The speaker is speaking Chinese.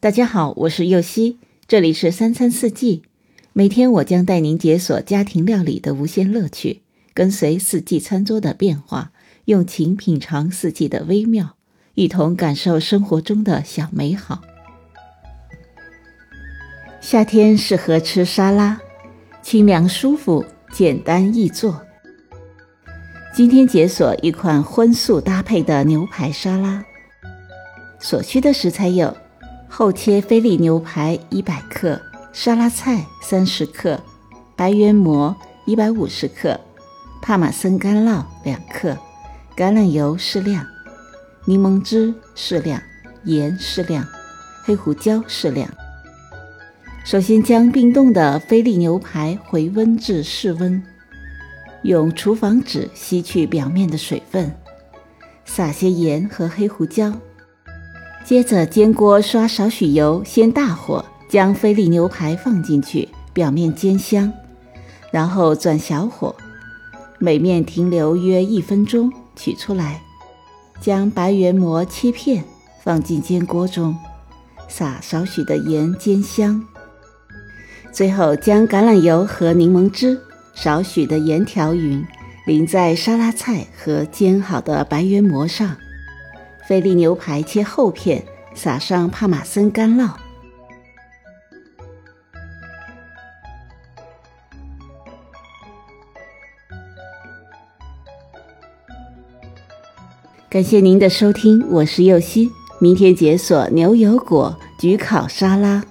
大家好，我是右希，这里是三餐四季。每天我将带您解锁家庭料理的无限乐趣，跟随四季餐桌的变化，用情品尝四季的微妙，一同感受生活中的小美好。夏天适合吃沙拉，清凉舒服，简单易做。今天解锁一款荤素搭配的牛排沙拉，所需的食材有。厚切菲力牛排一百克，沙拉菜三十克，白圆馍一百五十克，帕玛森干酪两克，橄榄油适量，柠檬汁适量，盐适量，黑胡椒适量。首先将冰冻的菲力牛排回温至室温，用厨房纸吸去表面的水分，撒些盐和黑胡椒。接着煎锅刷少许油，先大火将菲力牛排放进去，表面煎香，然后转小火，每面停留约一分钟，取出来，将白圆馍切片放进煎锅中，撒少许的盐煎香，最后将橄榄油和柠檬汁少许的盐调匀，淋在沙拉菜和煎好的白圆馍上。菲力牛排切厚片，撒上帕玛森干酪。感谢您的收听，我是右希。明天解锁牛油果焗烤沙拉。